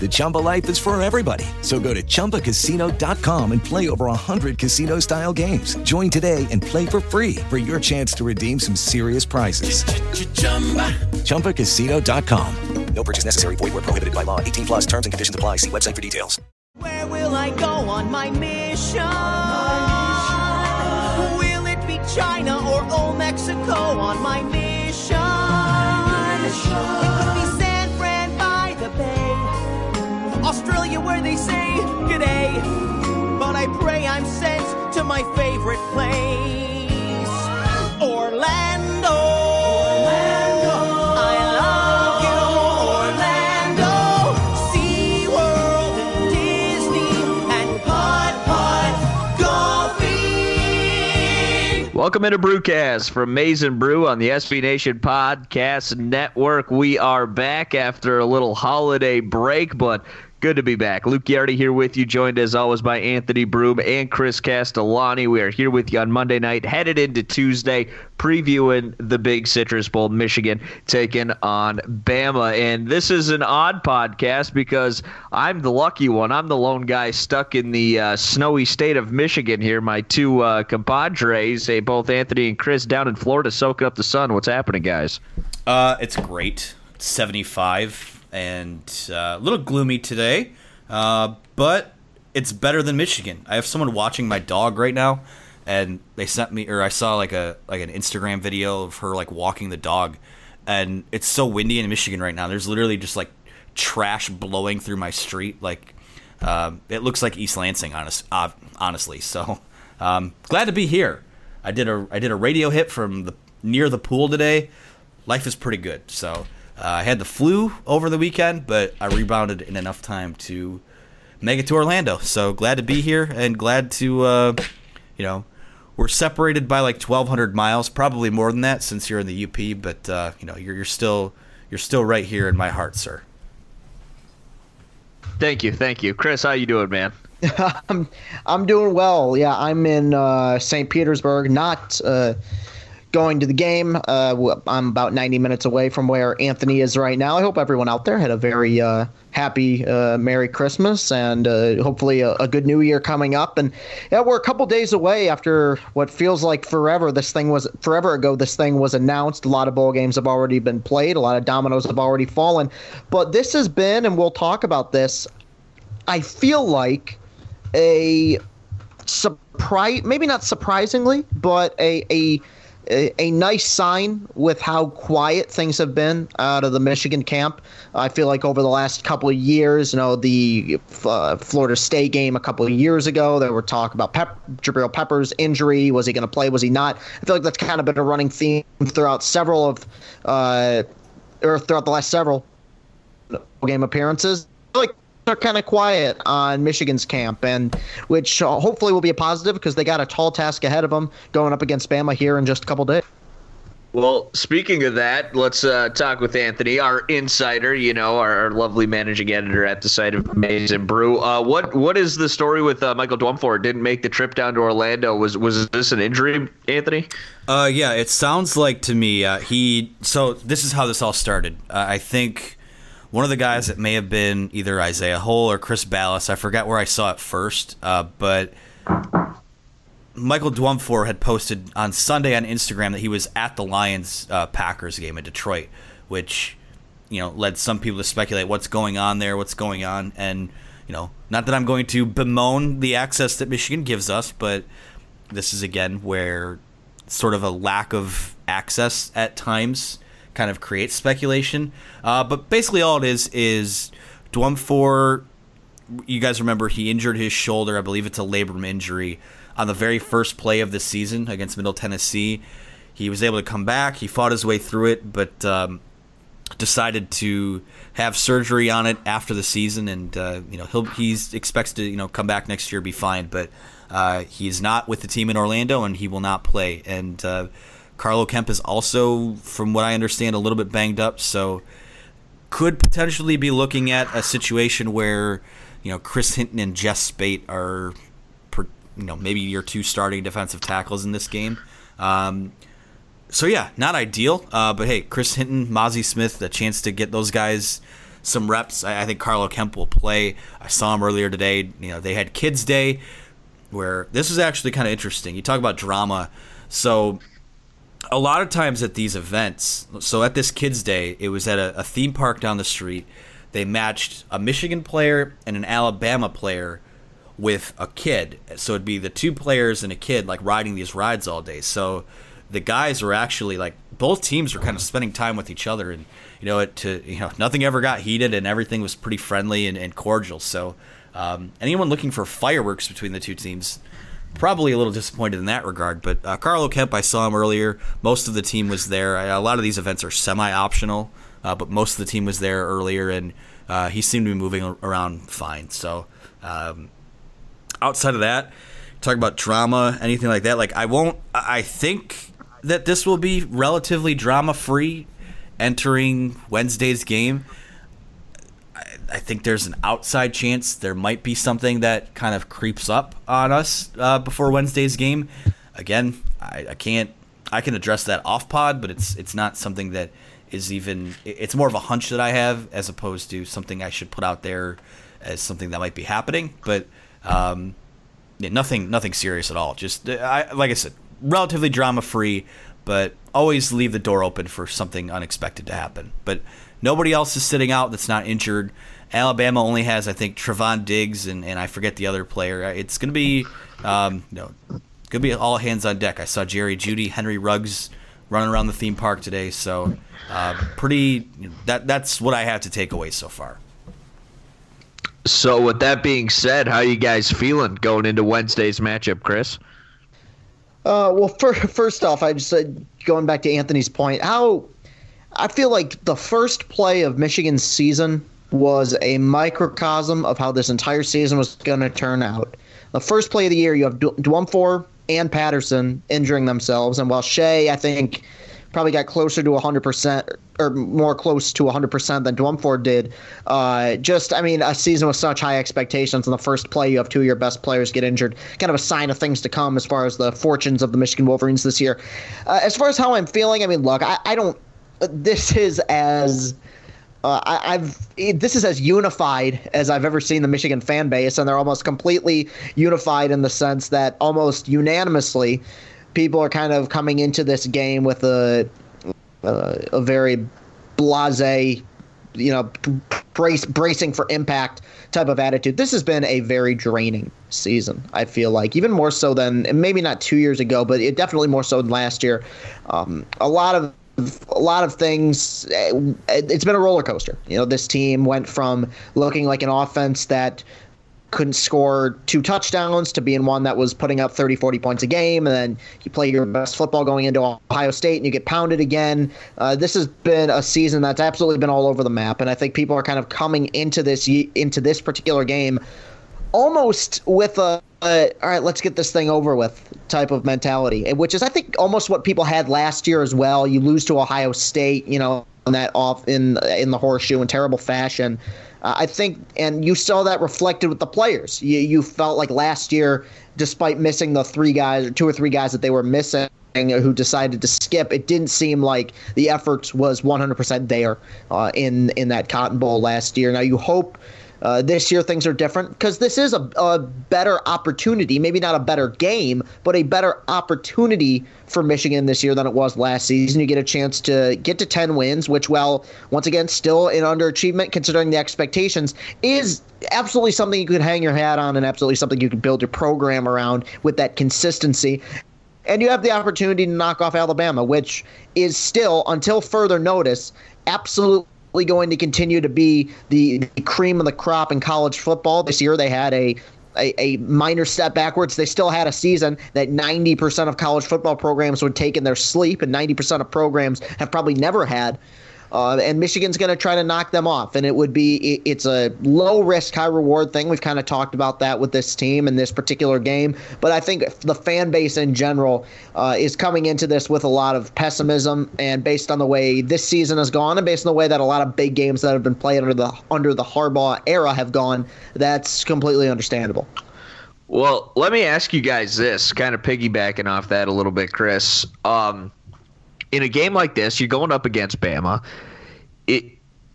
The Chumba life is for everybody. So go to ChumbaCasino.com and play over 100 casino style games. Join today and play for free for your chance to redeem some serious prizes. ChumbaCasino.com. No purchase necessary. Void were prohibited by law. 18 plus terms and conditions apply. See website for details. Where will I go on my mission? Will it be China or old Mexico on my mission? It could Australia where they say g'day. But I pray I'm sent to my favorite place, Orlando. I love you, Orlando. SeaWorld and Disney and Putt Putt Golfing. Welcome into Brewcast from Maize and Brew on the SB Nation Podcast Network. We are back after a little holiday break, but good to be back. Luke Yardy here with you, joined as always by Anthony Broome and Chris Castellani. We are here with you on Monday night, headed into Tuesday, previewing the big Citrus Bowl, Michigan taking on Bama. And this is an odd podcast because I'm the lucky one. I'm the lone guy stuck in the uh, snowy state of Michigan here. My two uh, compadres, eh, both Anthony and Chris, down in Florida, soaking up the sun. What's happening, guys? Uh, it's great. 75 and uh, a little gloomy today, uh, but it's better than Michigan. I have someone watching my dog right now, and they sent me, or I saw like a like an Instagram video of her like walking the dog, and it's so windy in Michigan right now. There's literally just like trash blowing through my street. Like um, it looks like East Lansing, honest, uh, honestly. So um, glad to be here. I did a I did a radio hit from the near the pool today. Life is pretty good. So I had the flu over the weekend, but I rebounded in enough time to make it to Orlando. So glad to be here and glad to, uh, you know, we're separated by like 1,200 miles, probably more than that since you're in the UP. But uh, you know, you're, you're still you're still right here in my heart, sir. Thank you, thank you, Chris. How you doing, man? I'm I'm doing well. Yeah, I'm in uh, St. Petersburg, not uh, going to the game. Uh, I'm about 90 minutes away from where Anthony is right now. I hope everyone out there had a very uh, happy uh, Merry Christmas and uh, hopefully a, a good New Year coming up. And yeah, we're a couple days away after what feels like forever. This thing was forever ago. This thing was announced. A lot of bowl games have already been played. A lot of dominoes have already fallen. But this has been, and we'll talk about this. I feel like a surprise, maybe not surprisingly, but a, a a nice sign with how quiet things have been out of the Michigan camp. I feel like over the last couple of years, you know, the uh, Florida State game a couple of years ago, there were talk about Pep, Jabrill Peppers' injury. Was he going to play? Was he not? I feel like that's kind of been a running theme throughout several of. Uh, or throughout the last several game appearances, like they're kind of quiet on Michigan's camp, and which uh, hopefully will be a positive because they got a tall task ahead of them going up against Bama here in just a couple days. Well, speaking of that, let's uh, talk with Anthony, our insider. You know, our, our, lovely managing editor at the site of Amazing Brew. Uh, what what is the story with uh, Michael Dwumfour? Didn't make the trip down to Orlando. Was was this an injury, Anthony? Uh, yeah, it sounds like to me uh, he. So this is how this all started. Uh, I think one of the guys that may have been either Isaiah Hole or Chris Balas. I forgot where I saw it first, uh, but Michael Dwumfour had posted on Sunday on Instagram that he was at the Lions uh, Packers game in Detroit, which you know led some people to speculate what's going on there, what's going on, and you know, not that I'm going to bemoan the access that Michigan gives us, but this is again where sort of a lack of access at times kind of creates speculation. Uh, but basically, all it is is Dwumfour. You guys remember he injured his shoulder. I believe it's a labrum injury on the very first play of the season against Middle Tennessee. He was able to come back. He fought his way through it, but um, decided to have surgery on it after the season, and uh, you know he's expects to you know come back next year, be fine. But uh, he's not with the team in Orlando, and he will not play. And uh, Carlo Kemp is also, from what I understand, a little bit banged up, so could potentially be looking at a situation where you know Chris Hinton and Jess Speight are you know maybe your two starting defensive tackles in this game. Um, so yeah, not ideal. Uh, but hey, Chris Hinton, Mazi Smith, the chance to get those guys some reps. I, I, think Carlo Kemp will play. I saw him earlier today. You know, they had Kids Day, where this is actually kind of interesting. You talk about drama. So a lot of times at these events, so at this Kids Day, it was at a, a theme park down the street. They matched a Michigan player and an Alabama player with a kid. So it'd be the two players and a kid like riding these rides all day. So the guys were actually like both teams were kind of spending time with each other and you know it to you know nothing ever got heated and everything was pretty friendly and, and cordial. So um, anyone looking for fireworks between the two teams probably a little disappointed in that regard. But uh, Carlo Kemp, I saw him earlier. Most of the team was there. A lot of these events are semi-optional, uh, but most of the team was there earlier, and uh, he seemed to be moving around fine. So um, outside of that, talk about drama, anything like that. Like I won't. I think that this will be relatively drama free entering Wednesday's game. I, think there's an outside chance there might be something that kind of creeps up on us uh, before Wednesday's game. Again, I, I can't. I can address that off pod, but it's it's not something that is even. It's more of a hunch that I have as opposed to something I should put out there as something that might be happening. But um, yeah, nothing, nothing serious at all. Just I, like I said, relatively drama free, but always leave the door open for something unexpected to happen. But nobody else is sitting out that's not injured. Alabama only has, I think, Trevon Diggs and, and I forget the other player. It's going to be, um, you know, going to be all hands on deck. I saw Jerry Jeudy, Henry Ruggs running around the theme park today. So, uh, pretty. That that's what I have to take away so far. So, with that being said, how you guys feeling going into Wednesday's matchup, Chris? Uh, well, for, first off, I just uh, going back to Anthony's point, how I feel like the first play of Michigan's season was a microcosm of how this entire season was going to turn out. The first play of the year, you have Dwumfour and Patterson injuring themselves, and while Shea, I think probably got closer to 100% or more close to 100% than Dwumfour did. Uh, just, I mean, a season with such high expectations. In the first play, you have two of your best players get injured. Kind of a sign of things to come as far as the fortunes of the Michigan Wolverines this year. Uh, as far as how I'm feeling, I mean, look, I, I don't. This is as. Uh, I, have this is as unified as I've ever seen the Michigan fan base, and they're almost completely unified in the sense that almost unanimously, people are kind of coming into this game with a a, a very blase, you know, brace bracing for impact type of attitude. This has been a very draining season. I feel like even more so than maybe not two years ago, but it definitely more so than last year. Um, a lot of a lot of things. It's been a roller coaster. You know, this team went from looking like an offense that couldn't score two touchdowns to being one that was putting up 30, 40 points a game. And then you play your best football going into Ohio State and you get pounded again. Uh, this has been a season that's absolutely been all over the map. And I think people are kind of coming into this into this particular game almost with a, a all right, let's get this thing over with type of mentality, which is I think almost what people had last year as well. You lose to Ohio State, you know, on that off in in the horseshoe in terrible fashion. Uh, I think, and you saw that reflected with the players. You you felt like last year, despite missing the three guys or two or three guys that they were missing who decided to skip, it didn't seem like the effort was 100% there uh, in in that Cotton Bowl last year. Now you hope uh, this year things are different because this is a, a better opportunity, maybe not a better game, but a better opportunity for Michigan this year than it was last season. You get a chance to get to 10 wins, which, well, once again, still an underachievement considering the expectations, is absolutely something you could hang your hat on and absolutely something you could build your program around with that consistency. And you have the opportunity to knock off Alabama, which is still, until further notice, absolutely going to continue to be the, the cream of the crop in college football. This year they had a a, a, minor step backwards. They still had a season that 90% of college football programs would take in their sleep, and 90% of programs have probably never had. Uh, and Michigan's going to try to knock them off. And it would be it, it's a low risk, high reward thing. We've kind of talked about that with this team and this particular game. But I think the fan base in general uh, is coming into this with a lot of pessimism. And based on the way this season has gone, and based on the way that a lot of big games that have been played under the under the Harbaugh era have gone, that's completely understandable. Well, let me ask you guys this, kind of piggybacking off that a little bit, Chris. Um, in a game like this, you're going up against Bama. It,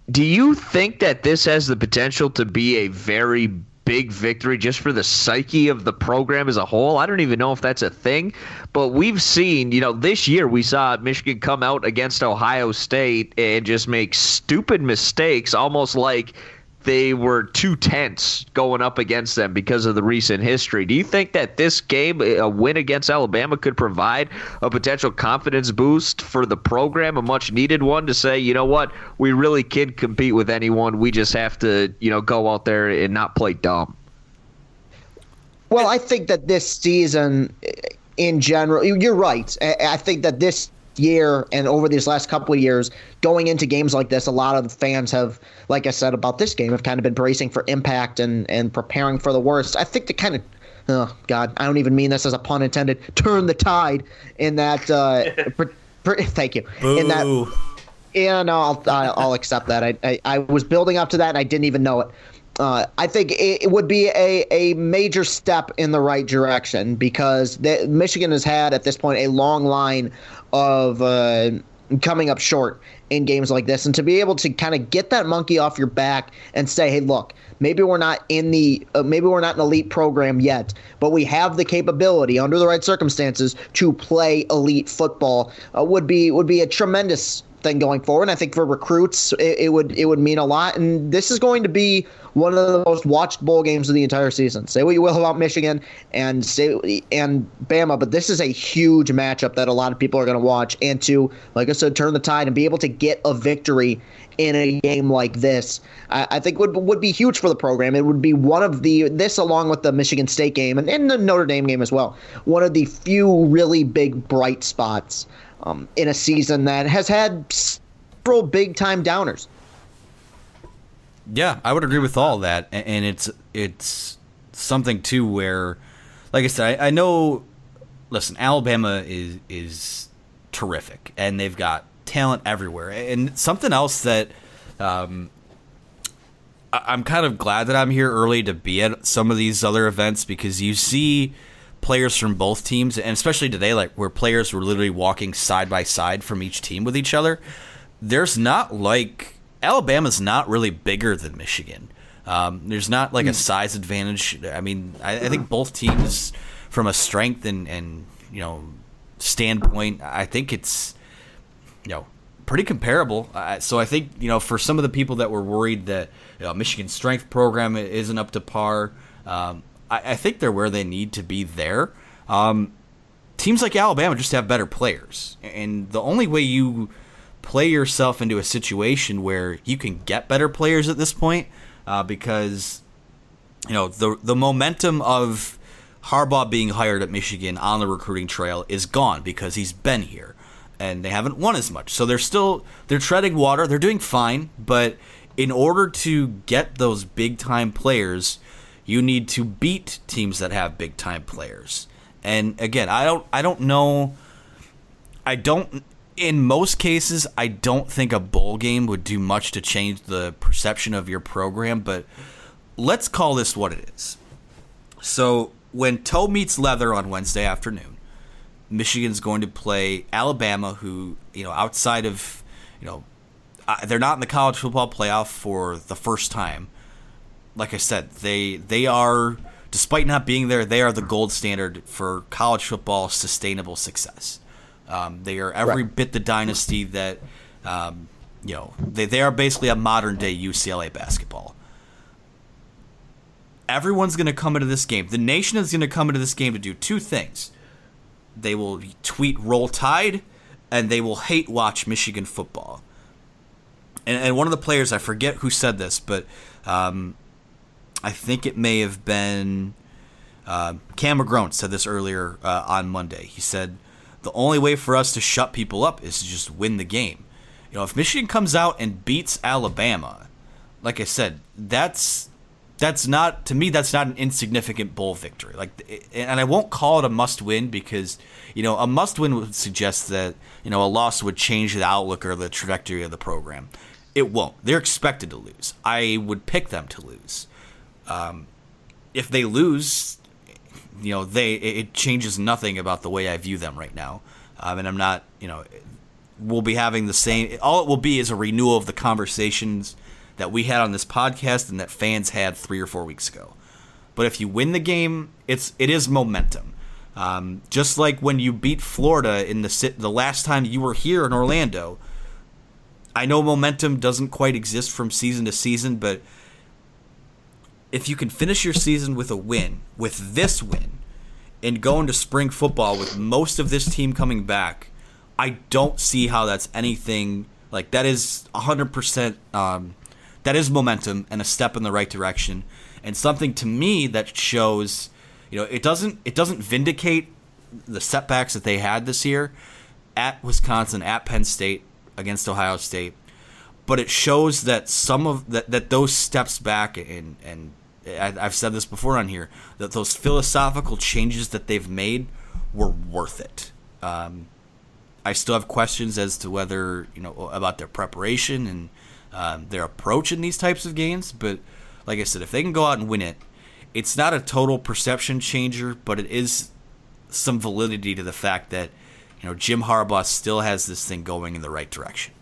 do you think that this has the potential to be a very big victory just for the psyche of the program as a whole? I don't even know if that's a thing, but we've seen, you know, this year we saw Michigan come out against Ohio State and just make stupid mistakes, almost like they were too tense going up against them because of the recent history. Do you think that this game, a win against Alabama, could provide a potential confidence boost for the program, a much needed one to say, you know what, we really can compete with anyone. We just have to, you know, go out there and not play dumb. Well, I think that this season, in general, you're right. I think that this year and over these last couple of years, going into games like this, a lot of fans have, like I said about this game, have kind of been bracing for impact and, and preparing for the worst. I think to kind of, oh God, I don't even mean this as a pun intended, turn the tide in that. Uh, per, per, thank you. Boo. In that. Yeah, no, I'll, I'll accept that. I, I, I was building up to that and I didn't even know it. Uh, I think it, it, would be a, a major step in the right direction because Michigan has had at this point a long line of uh, coming up short in games like this, and to be able to kind of get that monkey off your back and say, "Hey, look, maybe we're not in the uh, maybe we're not an elite program yet, but we have the capability under the right circumstances to play elite football," uh, would be would be a tremendous thing going forward. And I think for recruits, it, it, would it would mean a lot. And this is going to be one of the most watched bowl games of the entire season. Say what you will about Michigan and say and Bama, but this is a huge matchup that a lot of people are going to watch. And to, like I said, turn the tide and be able to get a victory in a game like this, I, I think would would be huge for the program. It would be one of the this along with the Michigan State game and, and the Notre Dame game as well. One of the few really big bright spots um, in a season that has had several big time downers. Yeah, I would agree with all that, and it's it's something too where, like I said, I, I know. Listen, Alabama is is terrific, and they've got talent everywhere. And something else that um, I'm kind of glad that I'm here early to be at some of these other events because you see players from both teams, and especially today, like where players were literally walking side by side from each team with each other. There's not like Alabama's not really bigger than Michigan. Um, there's not like a hmm. size advantage. I mean, I, I, think both teams, from a strength and and you know standpoint, I think it's you know pretty comparable. Uh, so I think you know for some of the people that were worried that you know, Michigan's strength program isn't up to par, um, I, I, think they're where they need to be there. Um, teams like Alabama just have better players, and the only way you play yourself into a situation where you can get better players at this point uh, because you know the the momentum of Harbaugh being hired at Michigan on the recruiting trail is gone because he's been here and they haven't won as much. So they're still they're treading water. They're doing fine, but in order to get those big time players, you need to beat teams that have big time players. And again, I don't I don't know I don't in most cases I don't think a bowl game would do much to change the perception of your program, but let's call this what it is. So, when toe meets leather on Wednesday afternoon, Michigan's going to play Alabama who, you know, outside of, you know, uh, they're not in the college football playoff for the first time. Like I said, they they are despite not being there, they are the gold standard for college football sustainable success. Um, they are every right. bit the dynasty that um, you know. They they are basically a modern day UCLA basketball. Everyone's going to come into this game. The nation is going to come into this game to do two things. They will tweet "Roll Tide," and they will hate watch Michigan football and, and one of the players I forget who said this, but um, I think it may have been uh, Cam McGrone said this earlier uh, on Monday. He said the only way for us to shut people up is to just win the game. You know, if Michigan comes out and beats Alabama, like I said, that's that's not to me that's not an insignificant bowl victory. Like, and I won't call it a must win because you know a must win would suggest that you know a loss would change the outlook or the trajectory of the program. It won't. They're expected to lose. I would pick them to lose. Um, if they lose, you know, they it changes nothing about the way I view them right now. Um, and I'm not, you know, we'll be having the same. All it will be is a renewal of the conversations that we had on this podcast and that fans had three or four weeks ago. But if you win the game, it's it is momentum. Um, just like when you beat Florida in the the last time you were here in Orlando, I know momentum doesn't quite exist from season to season, but if you can finish your season with a win, with this win, and go into spring football with most of this team coming back, I don't see how that's anything like that is 100% um, that is momentum and a step in the right direction. And something to me that shows you know it doesn't it doesn't vindicate the setbacks that they had this year at Wisconsin at Penn State against Ohio State, but it shows that some of that that those steps back and and I've said this before on here that those philosophical changes that they've made were worth it. Um, I still have questions as to whether you know about their preparation and um, their approach in these types of games, but like I said, if they can go out and win it, it's not a total perception changer, but it is some validity to the fact that you know, Jim Harbaugh still has this thing going in the right direction.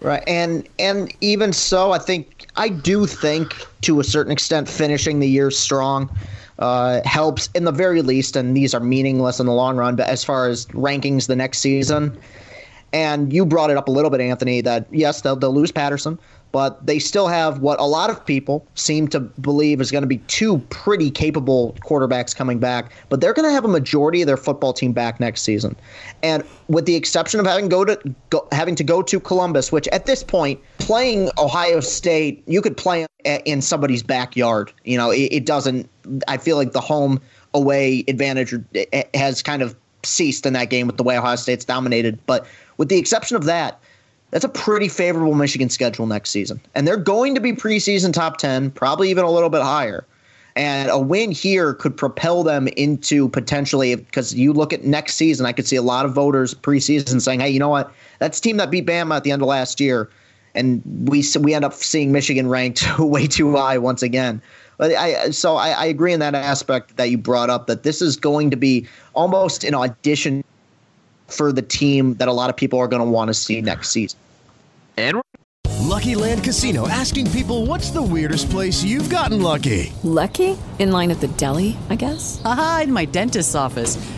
Right, and and even so, I think I do think to a certain extent finishing the year strong uh, helps in the very least, and these are meaningless in the long run. But as far as rankings the next season, and you brought it up a little bit, Anthony, that yes, they'll, they'll lose Patterson, but they still have what a lot of people seem to believe is going to be two pretty capable quarterbacks coming back. But they're going to have a majority of their football team back next season, and with the exception of having go to go, having to go to Columbus, which at this point playing Ohio State, you could play in somebody's backyard. You know, it, it doesn't. I feel like the home away advantage eh, eh, has kind of ceased in that game with the way Ohio State's dominated. But with the exception of that that's a pretty favorable Michigan schedule next season. And they're going to be preseason top 10, probably even a little bit higher. And a win here could propel them into potentially, because you look at next season, I could see a lot of voters preseason saying, hey, you know what? That's team that beat Bama at the end of last year. And we we end up seeing Michigan ranked way too high once again. But I so I, I agree in that aspect that you brought up that this is going to be almost an audition for the team that a lot of people are going to want to see next season. And Lucky Land Casino asking people what's the weirdest place you've gotten lucky? Lucky? In line at the deli, I guess? Aha, in my dentist's office.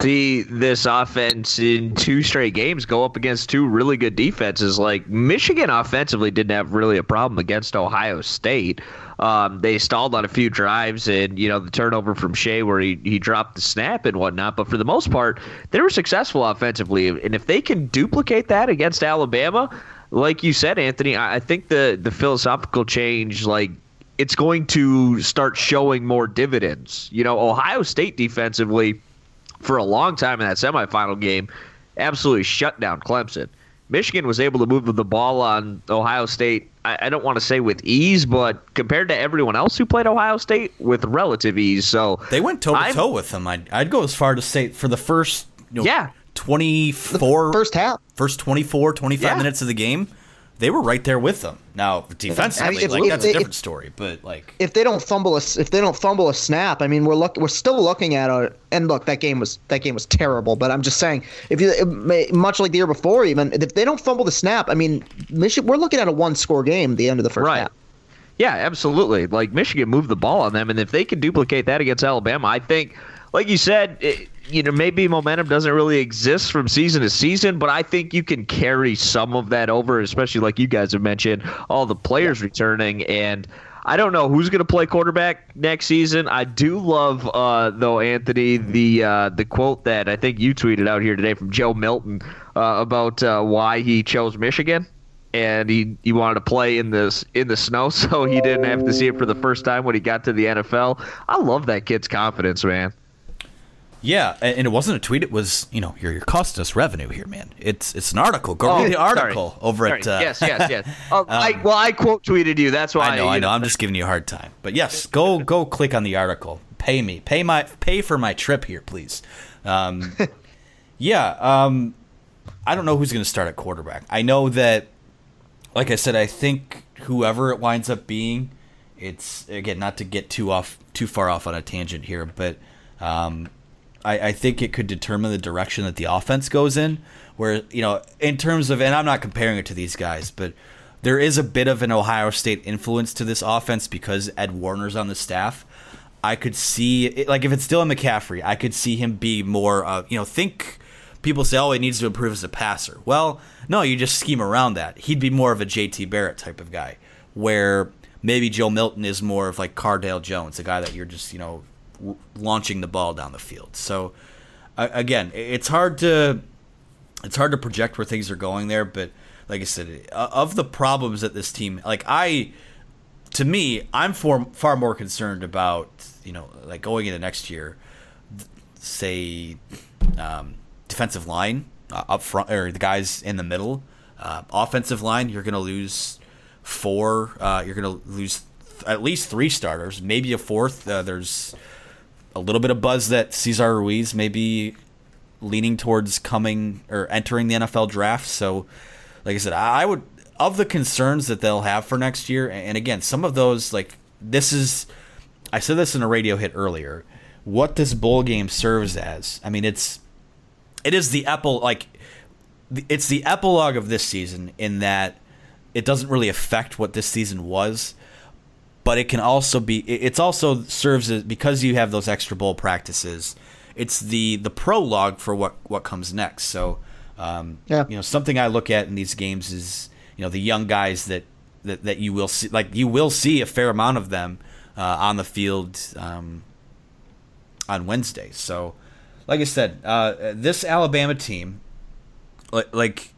See this offense in two straight games go up against two really good defenses. Like Michigan offensively didn't have really a problem against Ohio State. Um, they stalled on a few drives and, you know, the turnover from Shea where he, he dropped the snap and whatnot. But for the most part, they were successful offensively. And if they can duplicate that against Alabama, like you said, Anthony, I, think the, the philosophical change, like, it's going to start showing more dividends. You know, Ohio State defensively, for a long time in that semifinal game, absolutely shut down Clemson. Michigan was able to move the ball on Ohio State. I, I don't want to say with ease, but compared to everyone else who played Ohio State, with relative ease. So they went toe to toe with them. I'd, I'd go as far to say for the first, you know, yeah, 24 first half, first 24, 25 yeah. minutes of the game they were right there with them. Now defensively, I mean, like that's they, a different if, story. But like, if they don't fumble a if they don't fumble a snap, I mean, we're look we're still looking at a and look that game was that game was terrible. But I'm just saying, if you much like the year before, even if they don't fumble the snap, I mean, Michigan, we're looking at a one score game at the end of the first right. half. Yeah, absolutely. Like Michigan moved the ball on them, and if they can duplicate that against Alabama, I think, like you said. It, you know, maybe momentum doesn't really exist from season to season, but I think you can carry some of that over, especially like you guys have mentioned, all the players returning. And I don't know who's going to play quarterback next season. I do love, uh, though, Anthony, the uh, the quote that I think you tweeted out here today from Joe Milton uh, about uh, why he chose Michigan. And he, he wanted to play in this in the snow, so he didn't have to see it for the first time when he got to the NFL. I love that kid's confidence, man. Yeah, and it wasn't a tweet. It was, you know, you're, you're costing us revenue here, man. It's it's an article. Go oh, read the article sorry. over sorry. at. Uh, yes, yes, yes. Oh, um, I, well, I quote tweeted you. That's why I know. I, I know. I'm just giving you a hard time. But yes, go go click on the article. Pay me. Pay my pay for my trip here, please. Um, yeah. Um, I don't know who's going to start at quarterback. I know that, like I said, I think whoever it winds up being, it's again not to get too off too far off on a tangent here, but. Um, I, I think it could determine the direction that the offense goes in. Where you know, in terms of, and I'm not comparing it to these guys, but there is a bit of an Ohio State influence to this offense because Ed Warinner's on the staff. I could see, like, if it's Dylan McCaffrey, I could see him be more, you know, think people say, oh, he needs to improve as a passer. Well, no, you just scheme around that. He'd be more of a JT Barrett type of guy, where maybe Joe Milton is more of like Cardale Jones, a guy that you're just, you know, launching the ball down the field. So again, it's hard to it's hard to project where things are going there, but like I said, of the problems that this team, like I, to me, I'm for, far more concerned about you know like going into next year, say um, defensive line uh, up front or the guys in the middle, uh, offensive line. You're going to lose four. Uh, you're going to lose at least three starters, maybe a fourth. Uh, there's a little bit of buzz that Cesar Ruiz may be leaning towards coming or entering the NFL draft. So, like I said, I would of the concerns that they'll have for next year, and again, some of those like this is. I said this in a radio hit earlier. What this bowl game serves as, I mean, it's it is the apple like it's the epilogue of this season in that it doesn't really affect what this season was but it can also be it's also serves as because you have those extra bowl practices it's the the prologue for what what comes next. So um, yeah. you know something i look at in these games is you know the young guys that that, that you will see like you will see a fair amount of them uh, on the field um, on wednesday. So like i said uh, this alabama team like, like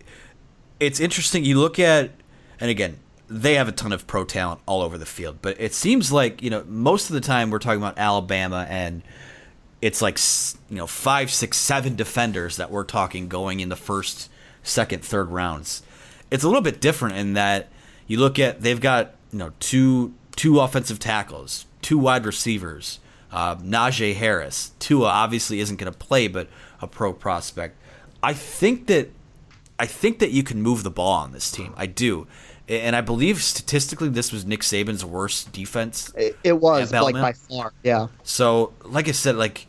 it's interesting. You look at and again they have a ton of pro talent all over the field. But it seems like you know most of the time we're talking about Alabama and it's like you know five, six, seven defenders that we're talking going in the first, second, third rounds. It's a little bit different in that you look at they've got you know two two offensive tackles, two wide receivers, Uh, Najee Harris, Tua obviously isn't going to play, but a pro prospect. I think that I think that you can move the ball on this team. I do, and I believe statistically this was Nick Saban's worst defense. It, it was like by far. Yeah. So, like I said, like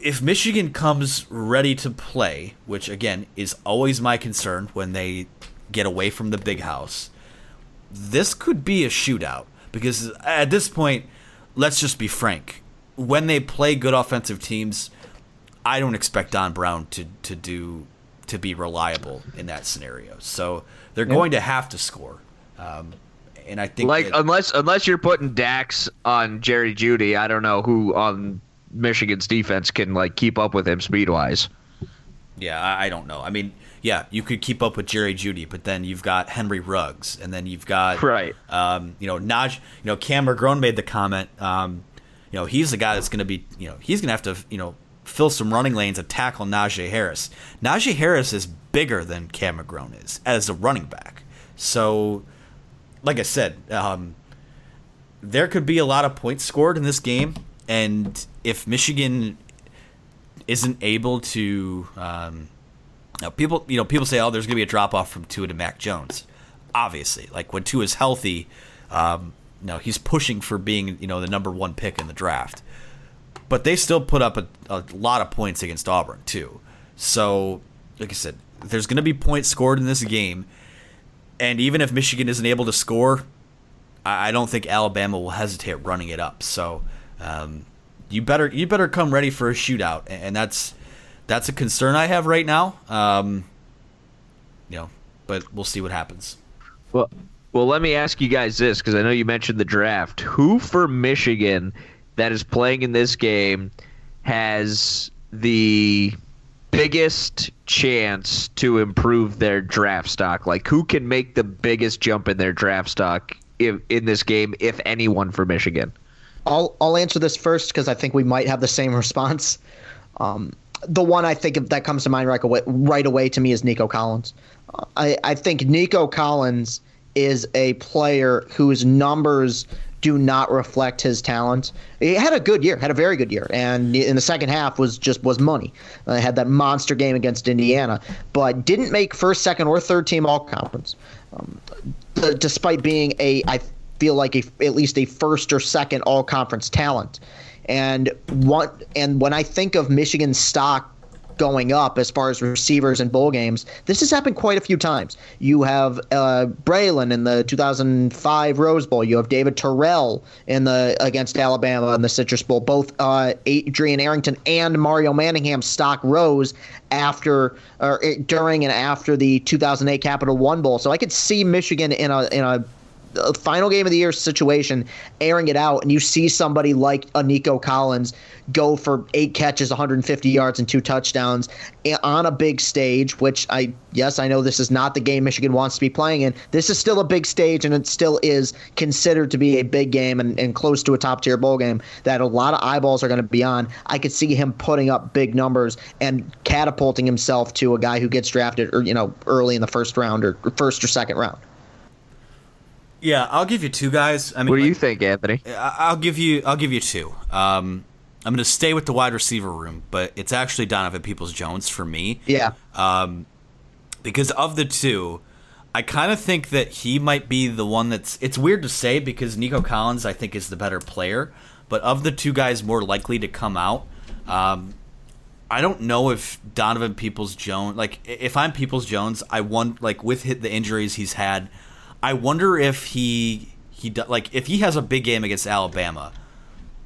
if Michigan comes ready to play, which again is always my concern when they get away from the big house, this could be a shootout because at this point, let's just be frank. When they play good offensive teams, I don't expect Don Brown to to do to be reliable in that scenario. So they're Yeah. going to have to score. Um, and I think like that- unless unless you're putting Dax on Jerry Jeudy, I don't know who on Michigan's defense can like keep up with him speed wise. Yeah, I, I don't know. I mean, yeah, you could keep up with Jerry Jeudy, but then you've got Henry Ruggs, and then you've got Right. Um, you know, Naj. You know, Cam McGrone made the comment. Um, you know, he's the guy that's going to be. You know, he's going to have to. You know, fill some running lanes and tackle Najee Harris. Najee Harris is bigger than Cam McGrone is as a running back. So, like I said, um, there could be a lot of points scored in this game, and if Michigan isn't able to, um, now people, you know, people say, "Oh, there's going to be a drop off from Tua to Mac Jones." Obviously, like when Tua is healthy, um, you know, he's pushing for being, you know, the number one pick in the draft. But they still put up a, a lot of points against Auburn too. So, like I said, there's going to be points scored in this game, and even if Michigan isn't able to score, I, I don't think Alabama will hesitate running it up. So, um, you better you better come ready for a shootout, and, that's that's a concern I have right now. Um, you know, but we'll see what happens. Well, well, let me ask you guys this because I know you mentioned the draft. Who for Michigan that is playing in this game has the biggest chance to improve their draft stock? Like, who can make the biggest jump in their draft stock in, in this game, if anyone, for Michigan? I'll I'll answer this first because I think we might have the same response. Um, the one I think that comes to mind right away, right away to me is Nico Collins. I I think Nico Collins is a player whose numbers do not reflect his talent. He had a good year, had a very good year, and in the second half was just was money. Uh, had that monster game against Indiana, but didn't make first, second, or third team all conference. Um, despite being a, I feel like a, at least a first or second all conference talent. And one, and when I think of Michigan's stock going up as far as receivers in bowl games, this has happened quite a few times. You have uh, Braylon in the 2005 Rose Bowl. You have David Terrell in the against Alabama in the Citrus Bowl. Both uh, Adrian Arrington and Mario Manningham stock rose after or during and after the 2008 Capital One Bowl. So I could see Michigan in a in a final game of the year situation, airing it out, and you see somebody like a Nico Collins go for eight catches, 150 yards, and two touchdowns on a big stage. Which I yes, I know this is not the game Michigan wants to be playing in. This is still a big stage, and it still is considered to be a big game and, and close to a top tier bowl game that a lot of eyeballs are going to be on. I could see him putting up big numbers and catapulting himself to a guy who gets drafted, or you know, early in the first round or first or second round. Yeah, I'll give you two guys. I mean, What do like- you think, Anthony? I'll give you. I'll give you two. Um, I'm going to stay with the wide receiver room, but it's actually Donovan Peoples Jones for me. Yeah. Um, because of the two, I kind of think that he might be the one that's. It's weird to say because Nico Collins, I think, is the better player. But of the two guys more likely to come out, um, I don't know if Donovan Peoples Jones. Like, if I'm Peoples Jones, I want like with the injuries he's had, I wonder if he he like if he has a big game against Alabama.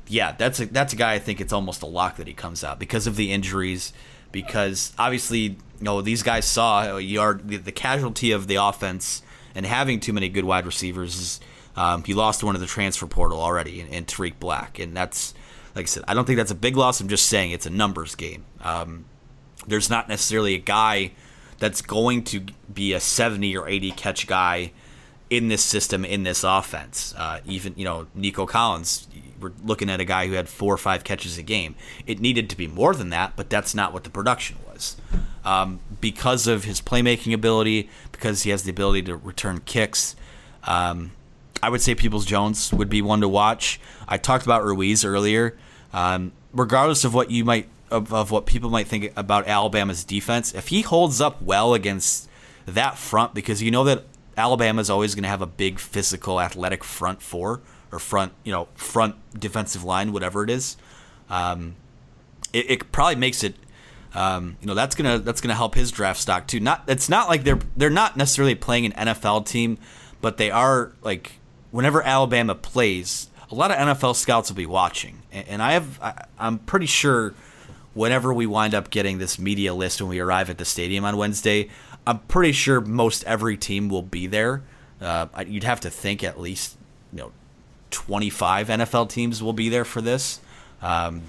Yeah, that's a that's a guy I think it's almost a lock that he comes out because of the injuries. Because obviously, you know, these guys saw you are the, casualty of the offense and having too many good wide receivers. Is, um, he lost one of the transfer portal already in, in Tarik Black, and that's like I said. I don't think that's a big loss. I'm just saying it's a numbers game. Um, there's not necessarily a guy that's going to be a 70 or 80 catch guy in this system in this offense. Uh, even you know Nico Collins, we're looking at a guy who had four or five catches a game. It needed to be more than that, but that's not what the production was. Um, because of his playmaking ability, because he has the ability to return kicks. Um, I would say Peoples Jones would be one to watch. I talked about Ruiz earlier. Um, regardless of what you might of, of what people might think about Alabama's defense, if he holds up well against that front, because you know that Alabama is always going to have a big physical, athletic front four or front, you know, front defensive line, whatever it is. Um, it, it probably makes it um, you know that's gonna that's gonna help his draft stock too. Not it's not like they're they're not necessarily playing an NFL team, but they are like whenever Alabama plays, a lot of NFL scouts will be watching, and, and I have I, I'm pretty sure whenever we wind up getting this media list when we arrive at the stadium on Wednesday, I'm pretty sure most every team will be there. Uh, you'd have to think at least you know 25 NFL teams will be there for this. Um,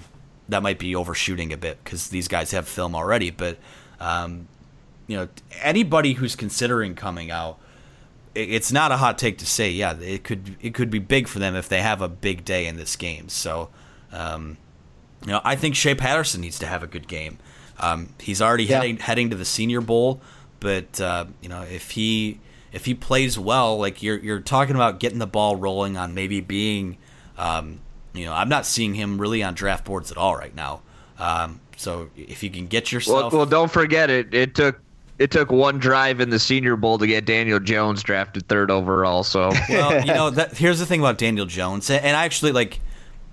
that might be overshooting a bit because these guys have film already. But um, you know, anybody who's considering coming out, it, it's not a hot take to say, yeah, it could it could be big for them if they have a big day in this game. So, um, you know, I think Shea Patterson needs to have a good game. Um, he's already Yeah. heading heading to the Senior Bowl, but uh, you know, if he if he plays well, like you're you're talking about getting the ball rolling on maybe being um, you know, I'm not seeing him really on draft boards at all right now. Um, so if you can get Well, yourself, well, don't forget it. It took it took one drive in the Senior Bowl to get Daniel Jones drafted third overall. So well, you know, that, here's the thing about Daniel Jones, and and I actually like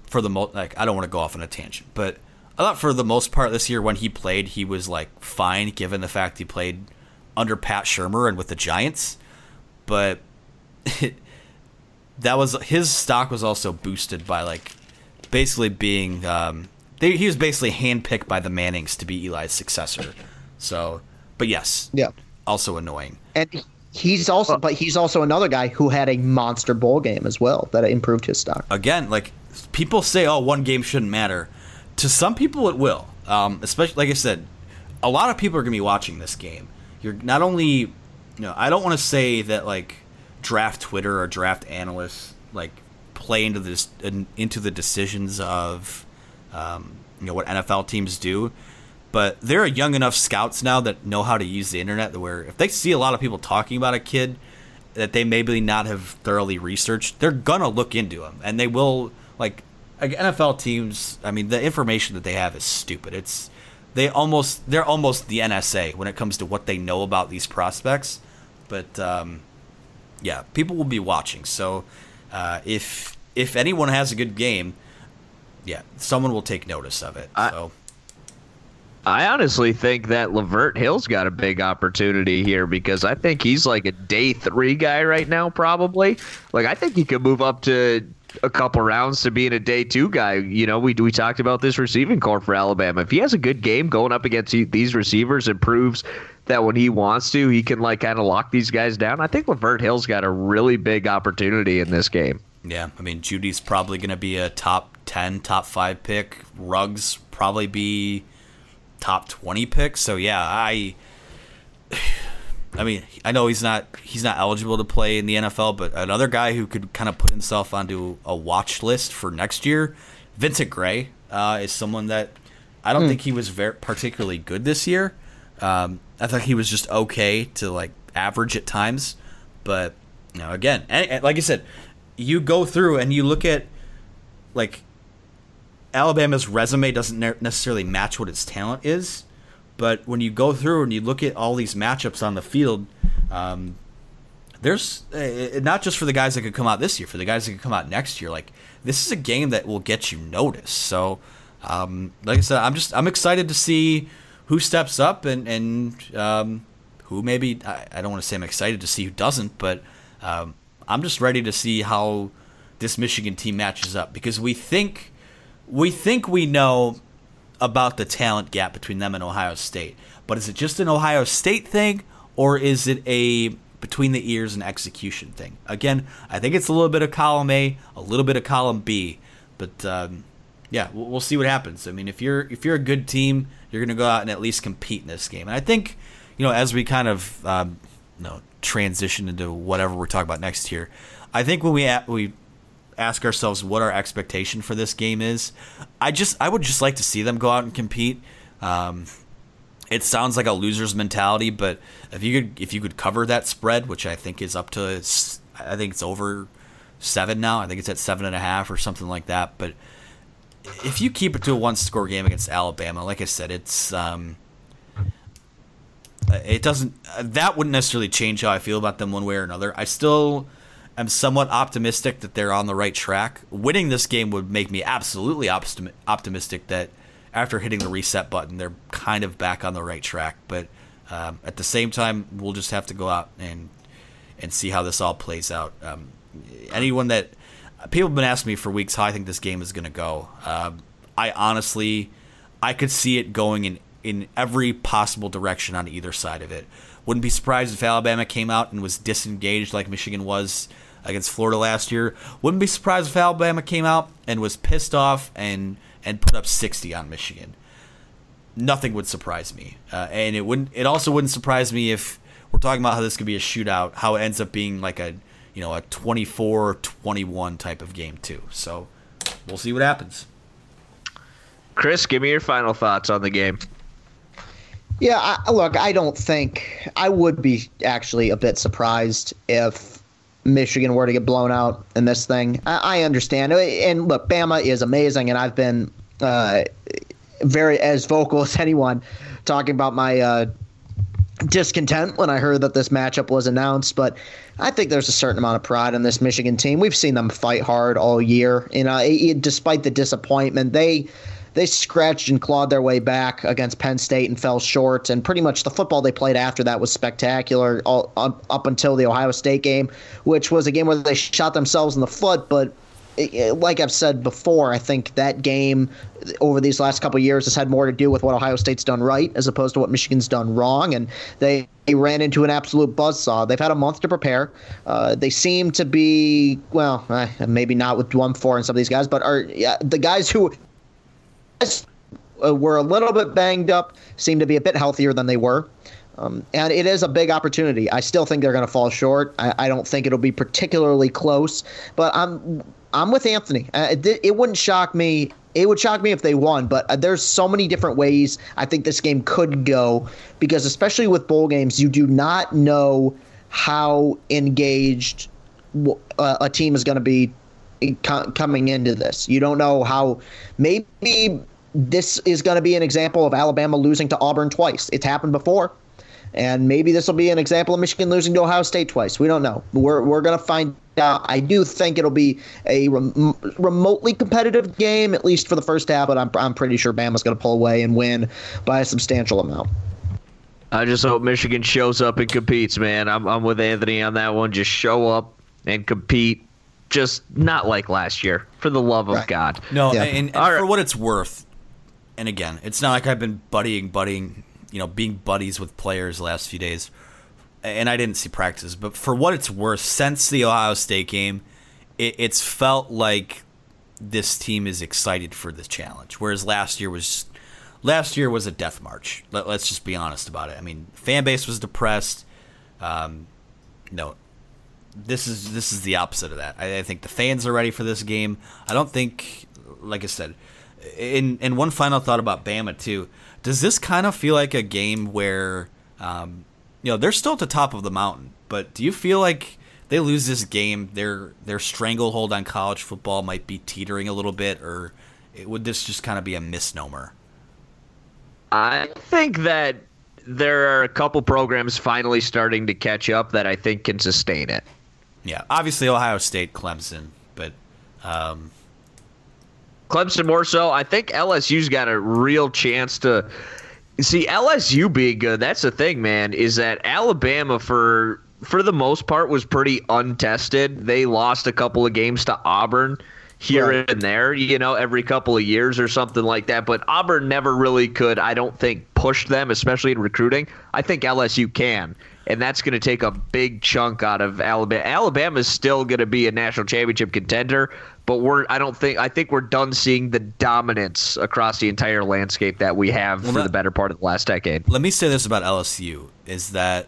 for the most, like I don't want to go off on a tangent, but I thought for the most part this year when he played, he was like fine given the fact he played under Pat Shurmur and with the Giants, but that was his stock was also boosted by like basically being um, they, he was basically handpicked by the Mannings to be Eli's successor. So, but yes, Yeah. also annoying. And he's also, but he's also another guy who had a monster bowl game as well that improved his stock. again, like people say, oh, one game shouldn't matter. To some people, it will. Um, especially, like I said, a lot of people are going to be watching this game. You're not only, you know, I don't want to say that like draft Twitter or draft analysts like play into this into the decisions of, um, you know, what NFL teams do. But there are young enough scouts now that know how to use the internet. Where if they see a lot of people talking about a kid that they maybe not have thoroughly researched, they're gonna look into him, and they will like NFL teams. I mean, the information that they have is stupid. It's they almost they're almost the NSA when it comes to what they know about these prospects. But um, yeah, people will be watching. So uh, if if anyone has a good game, yeah, someone will take notice of it. so I honestly think that Lavert Hill's got a big opportunity here because I think he's like a day three guy right now, probably. Like I think he could move up to a couple rounds to being a day two guy. You know, we we talked about this receiving corps for Alabama. If he has a good game going up against these receivers and proves that when he wants to, he can like kind of lock these guys down. I think Lavert Hill's got a really big opportunity in this game. Yeah, I mean Jeudy's probably going to be a top ten, top five pick. Ruggs probably be top twenty pick. So yeah, I, I mean, I know he's not he's not eligible to play in the NFL, but another guy who could kind of put himself onto a watch list for next year, Vincent Gray, uh, is someone that I don't Hmm. think he was very particularly good this year. Um, I thought he was just okay to like average at times, but you know, again, and, and like I said, you go through and you look at like Alabama's resume doesn't ne- necessarily match what its talent is, but when you go through and you look at all these matchups on the field, um, there's uh, not just for the guys that could come out this year, for the guys that could come out next year. Like this is a game that will get you noticed. So, um, like I said, I'm just I'm excited to see who steps up and and um, who maybe I, I don't want to say I'm excited to see who doesn't, but um, I'm just ready to see how this Michigan team matches up because we think we think we know about the talent gap between them and Ohio State. But is it just an Ohio State thing or is it a between the ears and execution thing? Again, I think it's a little bit of column A, a little bit of column B, but um, yeah, we'll, we'll see what happens. I mean, if you're if you're a good team, you're going to go out and at least compete in this game. And I think, you know, as we kind of um, you know transition into whatever we're talking about next here, I think when we a- we ask ourselves what our expectation for this game is, I just I would just like to see them go out and compete. Um, it sounds like a loser's mentality, but if you could if you could cover that spread, which I think is up to I think it's over seven now. I think it's at seven and a half or something like that. But if you keep it to a one score game against Alabama, like I said, it's um, it doesn't that wouldn't necessarily change how I feel about them one way or another. I still am somewhat optimistic that they're on the right track. Winning this game would make me absolutely optimi- optimistic that after hitting the reset button, they're kind of back on the right track. But um, at the same time, we'll just have to go out and and see how this all plays out. Um, anyone that people have been asking me for weeks how I think this game is going to go. Um, I honestly, I could see it going in in every possible direction on either side of it. Wouldn't be surprised if Alabama came out and was disengaged like Michigan was against Florida last year. Wouldn't be surprised if Alabama came out and was pissed off and and put up 60 on Michigan. Nothing would surprise me, uh, and it wouldn't. It also wouldn't surprise me if we're talking about how this could be a shootout, how it ends up being like a you know a 24-21 type of game too. So we'll see what happens. Chris, give me your final thoughts on the game. Yeah, I, look, I don't think I would be actually a bit surprised if Michigan were to get blown out in this thing. I, I understand, and look, Bama is amazing, and I've been uh, very as vocal as anyone talking about my uh, discontent when I heard that this matchup was announced. But I think there's a certain amount of pride in this Michigan team. We've seen them fight hard all year, you know, despite the disappointment, they they scratched and clawed their way back against Penn State and fell short. And pretty much the football they played after that was spectacular, all, up, up until the Ohio State game, which was a game where they shot themselves in the foot. But like I've said before, I think that game over these last couple years has had more to do with what Ohio State's done right as opposed to what Michigan's done wrong. And they, they ran into an absolute buzzsaw. They've had a month to prepare. Uh, they seem to be, well, uh, maybe not with four and some of these guys, but are yeah, the guys who uh, were a little bit banged up, seem to be a bit healthier than they were. Um, and it is a big opportunity. I still think they're going to fall short. I, I, don't think it'll be particularly close, but I'm I'm with Anthony. Uh, it, it, wouldn't shock me. It would shock me if they won, but uh, there's so many different ways I think this game could go because, especially with bowl games, you do not know how engaged uh, a team is going to be coming into this. You don't know how maybe this is going to be an example of Alabama losing to Auburn twice. It's happened before. And maybe this will be an example of Michigan losing to Ohio State twice. We don't know. We're, we're going to find out. I do think it'll be a rem- remotely competitive game, at least for the first half, but I'm, I'm pretty sure Bama's going to pull away and win by a substantial amount. I just hope Michigan shows up and competes, man. I'm, I'm with Anthony on that one. Just show up and compete. Just not like last year, for the love of right. God. No, yeah. and, and right. for what it's worth, and again, it's not like I've been buddying, buddying, you know, being buddies with players the last few days, and I didn't see practice. But for what it's worth, since the Ohio State game, it, it's felt like this team is excited for this challenge, whereas last year was last year was a death march. Let, us just be honest about it. I mean, fan base was depressed. Um, no, this is this is the opposite of that. I, I think the fans are ready for this game. I don't think, like I said in and one final thought about Bama too. Does this kind of feel like a game where, um, you know, they're still at the top of the mountain, but do you feel like they lose this game, their their stranglehold on college football might be teetering a little bit, or would this just kind of be a misnomer? I think that there are a couple programs finally starting to catch up that I think can sustain it. Yeah, obviously Ohio State, Clemson, but um, Clemson more so. I think LSU's got a real chance to see LSU being good. That's the thing, man. Is that Alabama for for the most part was pretty untested. They lost a couple of games to Auburn here right. and there, you know, every couple of years or something like that. But Auburn never really could, I don't think, push them, especially in recruiting. I think LSU can. And that's going to take a big chunk out of Alabama. Alabama is still going to be a national championship contender, but we're I don't think I think we're done seeing the dominance across the entire landscape that we have well, for that, the better part of the last decade. Let me say this about LSU is that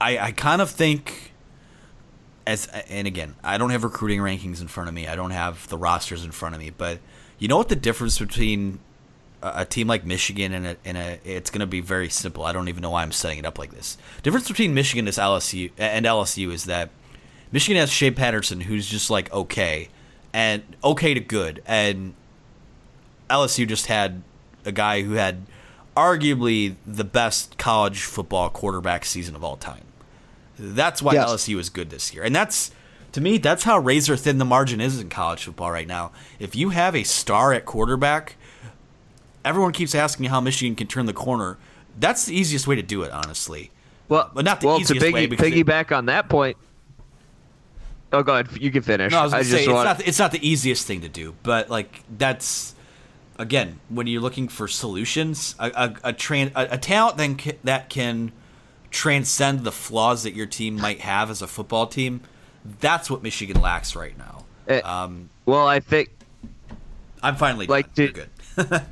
I I kind of think as and again, I don't have recruiting rankings in front of me. I don't have the rosters in front of me, but you know what the difference between a, team like Michigan and a, and a it's going to be very simple. I don't even know why I'm setting it up like this. Difference between Michigan and LSU and LSU is that Michigan has Shea Patterson, who's just like okay, and okay to good, and LSU just had a guy who had arguably the best college football quarterback season of all time. That's why Yes. LSU is good this year, and that's to me that's how razor thin the margin is in college football right now. If you have a star at quarterback, everyone keeps asking how Michigan can turn the corner. That's the easiest way to do it, honestly. Well, but not the well, to easiest way piggy, it- piggyback on that point. Oh, go ahead. You can finish. No, I was just say it's not it's not the easiest thing to do, but like that's again when you're looking for solutions, a a a, tran- a, a talent then that can transcend the flaws that your team might have as a football team. That's what Michigan lacks right now. Um, well, I think I'm finally like to,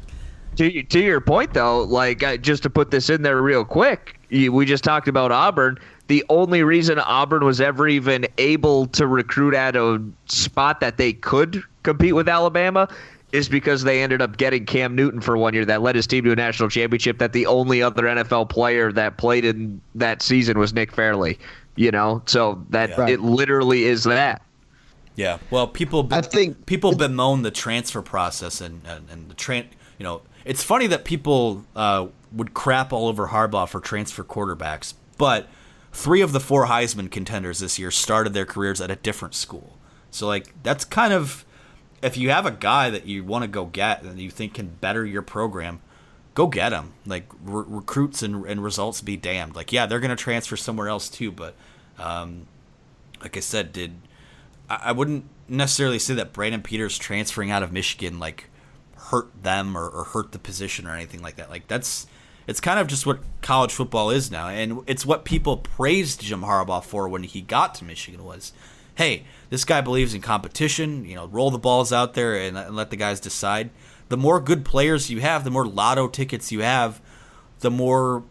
to to your point though, like uh, just to put this in there real quick, you, we just talked about Auburn. The only reason Auburn was ever even able to recruit at a spot that they could compete with Alabama is because they ended up getting Cam Newton for one year that led his team to a national championship. That the only other NFL player that played in that season was Nick Fairley. You know, so that Yeah. it literally is that. Yeah, well, people I think people bemoan the transfer process and and, and the tran you know it's funny that people uh, would crap all over Harbaugh for transfer quarterbacks, but three of the four Heisman contenders this year started their careers at a different school. So like that's kind of if you have a guy that you want to go get and you think can better your program, go get him. Like re- recruits and, and results be damned. Like yeah, they're gonna transfer somewhere else too, but um, like I said, did I, I wouldn't necessarily say that Brandon Peters transferring out of Michigan like hurt them or, or hurt the position or anything like that. Like that's it's kind of just what college football is now, and it's what people praised Jim Harbaugh for when he got to Michigan was, hey, this guy believes in competition. You know, roll the balls out there and, and let the guys decide. The more good players you have, the more lotto tickets you have, the more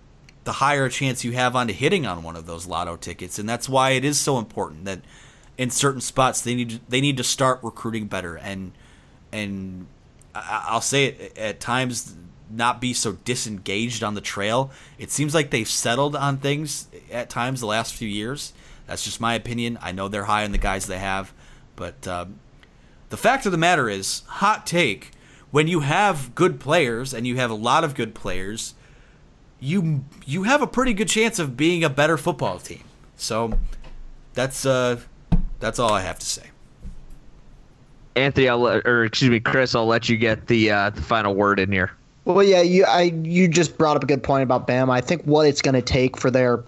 the higher chance you have on hitting on one of those lotto tickets, and that's why it is so important that in certain spots they need they need to start recruiting better and and I'll say it at times not be so disengaged on the trail. It seems like they've settled on things at times the last few years. That's just my opinion. I know they're high on the guys they have, but um, the fact of the matter is, hot take: when you have good players and you have a lot of good players, you you have a pretty good chance of being a better football team. So that's uh that's all I have to say. Anthony, I'll let, or excuse me, Chris, I'll let you get the uh, the final word in here. Well, yeah, you I you just brought up a good point about Bama. I think what it's going to take for their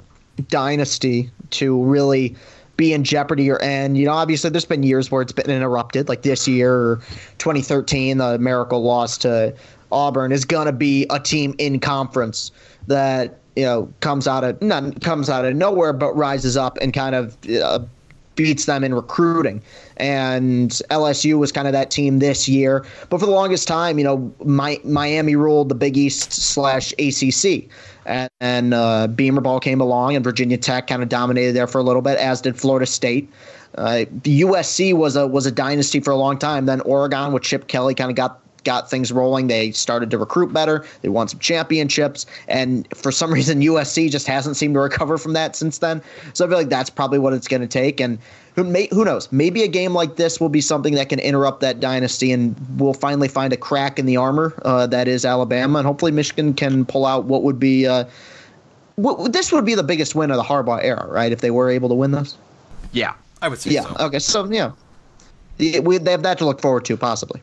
dynasty to really be in jeopardy or and you know obviously there's been years where it's been interrupted like this year or 2013 the miracle loss to Auburn is going to be a team in conference that you know comes out of not comes out of nowhere but rises up and kind of uh, beats them in recruiting. And LSU was kind of that team this year. But for the longest time, you know, my, Miami ruled the Big East slash ACC. And, and uh, Beamer Ball came along, and Virginia Tech kind of dominated there for a little bit, as did Florida State. Uh, the USC was a was a dynasty for a long time. Then Oregon with Chip Kelly kind of got got things rolling. They started to recruit better. They won some championships, and for some reason, USC just hasn't seemed to recover from that since then. So I feel like that's probably what it's going to take. And who may, who knows? Maybe a game like this will be something that can interrupt that dynasty, and we'll finally find a crack in the armor uh, that is Alabama, and hopefully Michigan can pull out what would be. Uh, what, this would be the biggest win of the Harbaugh era, right? If they were able to win this. Yeah, I would say yeah. so. Okay. So yeah, Yeah, we they have that to look forward to, possibly.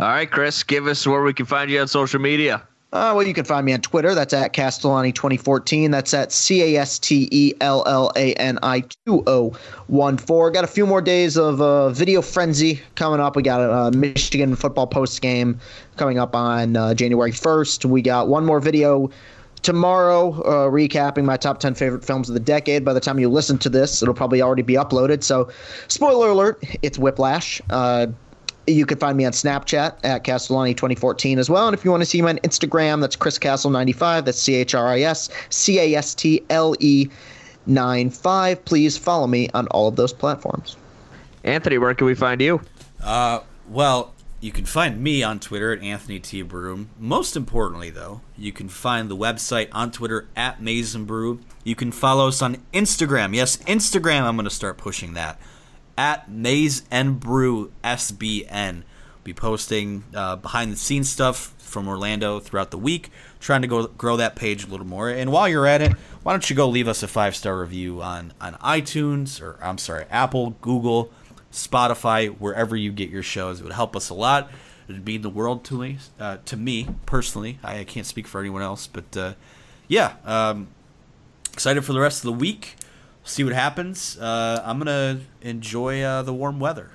All right, Chris, give us where we can find you on social media. Uh, well, you can find me on Twitter. That's at Castellani 2014. That's at C A S T E L L A N I 2014. Got a few more days of uh, video frenzy coming up. We got a uh, Michigan football post game coming up on uh, January 1st. We got one more video tomorrow uh, recapping my top 10 favorite films of the decade. By the time you listen to this, it'll probably already be uploaded. So, spoiler alert, it's Whiplash. You can find me on Snapchat at Castellani2014 as well. And if you want to see me on Instagram, that's Chris Castle95. That's C H R I S C A S T L E 95. Please follow me on all of those platforms. Anthony, where can we find you? Uh, well, You can find me on Twitter at Anthony T. Broome. Most importantly, though, you can find the website on Twitter at Maize and Brew. You can follow us on Instagram. Yes, Instagram, I'm going to start pushing that. At Maize and Brew SBN. Be posting uh, behind the scenes stuff from Orlando throughout the week, trying to go grow that page a little more. And while you're at it, why don't you go leave us a five star review on, on iTunes or I'm sorry, Apple, Google, Spotify, wherever you get your shows. It would help us a lot. It would mean the world to me, uh, to me personally. I, I, can't speak for anyone else, but uh, yeah, um, excited for the rest of the week. See what happens. Uh, I'm gonna enjoy uh, the warm weather.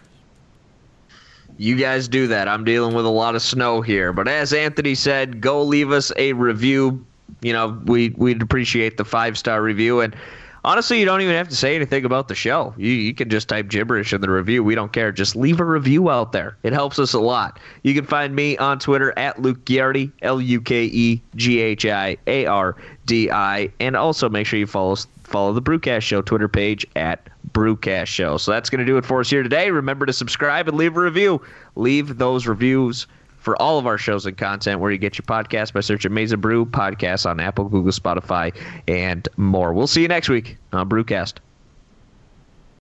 You guys do that. I'm dealing with a lot of snow here, but as Anthony said, go leave us a review. You know, we we'd appreciate the five star review and honestly, you don't even have to say anything about the show. You, you can just type gibberish in the review. We don't care. Just leave a review out there. It helps us a lot. You can find me on Twitter at Luke Ghiardi, L U K E G H I A R D I, and also make sure you follow follow the Brewcast Show Twitter page at Brewcast Show. So that's going to do it for us here today. Remember to subscribe and leave a review. Leave those reviews for all of our shows and content where you get your podcast by searching Maize and Brew Podcasts on Apple, Google, Spotify, and more. We'll see you next week on Brewcast.